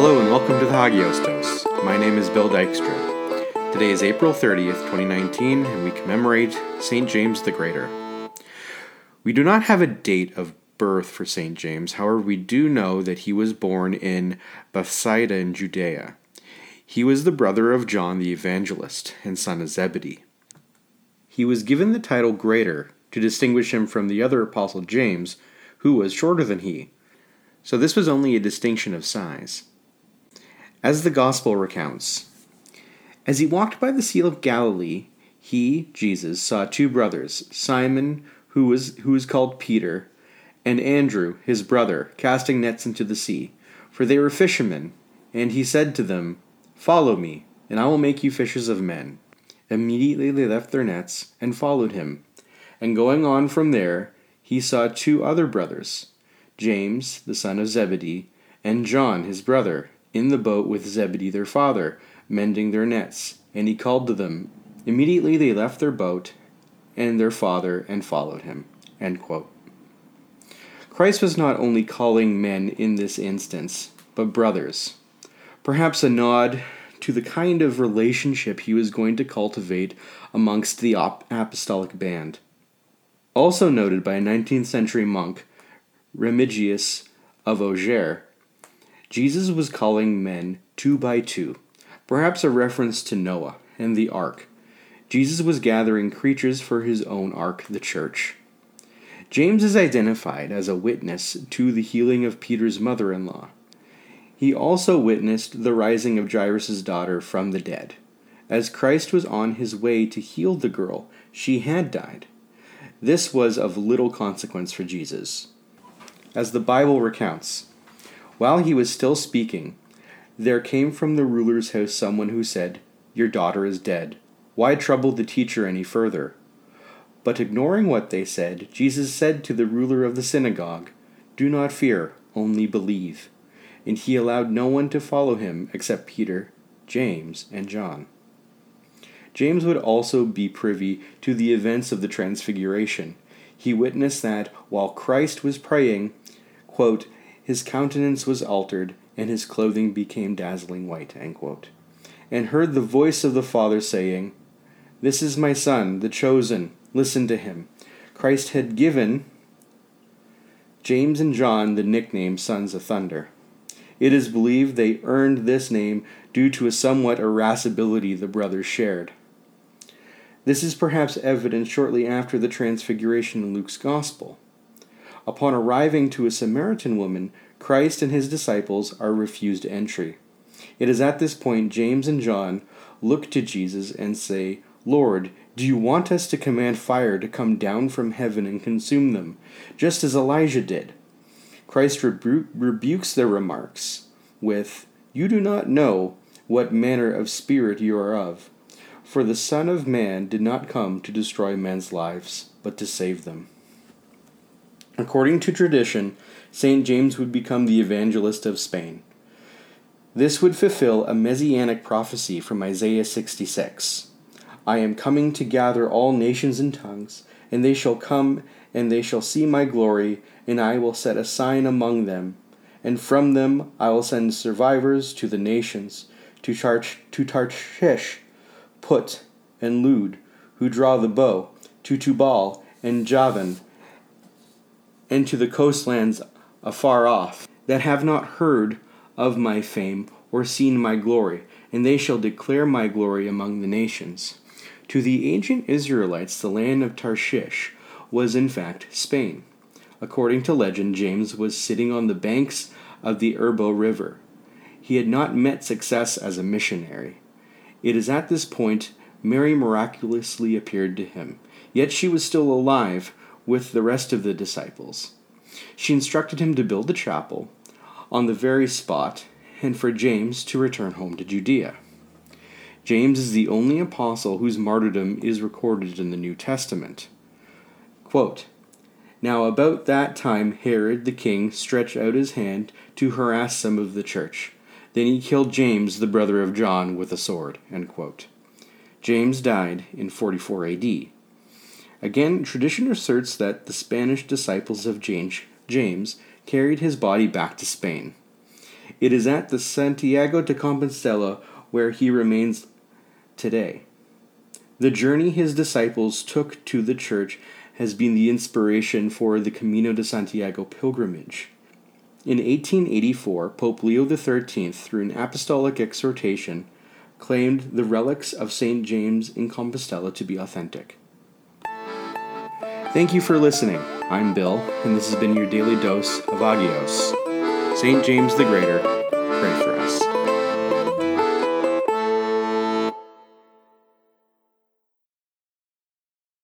Hello and welcome to the Hagios Dose. My name is Bill Dykstra. Today is April 30th, 2019, and we commemorate St. James the Greater. We do not have a date of birth for St. James, however, we do know that he was born in Bethsaida in Judea. He was the brother of John the Evangelist and son of Zebedee. He was given the title Greater to distinguish him from the other apostle James, who was shorter than he. So this was only a distinction of size. As the Gospel recounts, as he walked by the Sea of Galilee, he, Jesus, saw two brothers, Simon, who was, who was called Peter, and Andrew, his brother, casting nets into the sea, for they were fishermen. And he said to them, Follow me, and I will make you fishers of men. Immediately they left their nets and followed him. And going on from there, he saw two other brothers, James, the son of Zebedee, and John, his brother, in the boat with Zebedee their father, mending their nets. And he called to them. Immediately they left their boat and their father and followed him. Christ was not only calling men in this instance, but brothers. Perhaps a nod to the kind of relationship he was going to cultivate amongst the apostolic band. Also noted by a 19th century monk, Remigius of Auxerre, Jesus was calling men two by two, perhaps a reference to Noah and the ark. Jesus was gathering creatures for his own ark, the church. James is identified as a witness to the healing of Peter's mother in law. He also witnessed the rising of Jairus' daughter from the dead. As Christ was on his way to heal the girl, she had died. This was of little consequence for Jesus. As the Bible recounts, while he was still speaking, there came from the ruler's house someone who said, Your daughter is dead. Why trouble the teacher any further? But ignoring what they said, Jesus said to the ruler of the synagogue, Do not fear, only believe. And he allowed no one to follow him except Peter, James, and John. James would also be privy to the events of the Transfiguration. He witnessed that while Christ was praying, quote, his countenance was altered, and his clothing became dazzling white, and heard the voice of the Father saying, This is my Son, the chosen, listen to him. Christ had given James and John the nickname Sons of Thunder. It is believed they earned this name due to a somewhat irascibility the brothers shared. This is perhaps evident shortly after the Transfiguration in Luke's Gospel. Upon arriving to a Samaritan woman, Christ and his disciples are refused entry. It is at this point James and John look to Jesus and say, Lord, do you want us to command fire to come down from heaven and consume them, just as Elijah did? Christ rebu- rebukes their remarks with, You do not know what manner of spirit you are of, for the Son of Man did not come to destroy men's lives, but to save them. According to tradition, St. James would become the evangelist of Spain. This would fulfill a messianic prophecy from Isaiah 66. I am coming to gather all nations and tongues, and they shall come, and they shall see my glory, and I will set a sign among them. And from them I will send survivors to the nations, to, Tarch- to Tarshish, Put, and Lud, who draw the bow, to Tubal and Javan, and to the coastlands afar off, that have not heard of my fame or seen my glory, and they shall declare my glory among the nations. To the ancient Israelites, the land of Tarshish was in fact Spain. According to legend, James was sitting on the banks of the Ebro River. He had not met success as a missionary. It is at this point Mary miraculously appeared to him, yet she was still alive with the rest of the disciples. She instructed him to build a chapel on the very spot and for James to return home to Judea. James is the only apostle whose martyrdom is recorded in the New Testament. Quote, now, about that time, Herod the king stretched out his hand to harass some of the church. Then he killed James, the brother of John, with a sword. James died in 44 AD. Again, tradition asserts that the Spanish disciples of James, carried his body back to Spain. It is at the Santiago de Compostela where he remains today. The journey his disciples took to the church has been the inspiration for the Camino de Santiago pilgrimage. In 1884, Pope Leo XIII, through an apostolic exhortation, claimed the relics of St. James in Compostela to be authentic. Thank you for listening. I'm Bill, and this has been your daily dose of Agios. St. James the Greater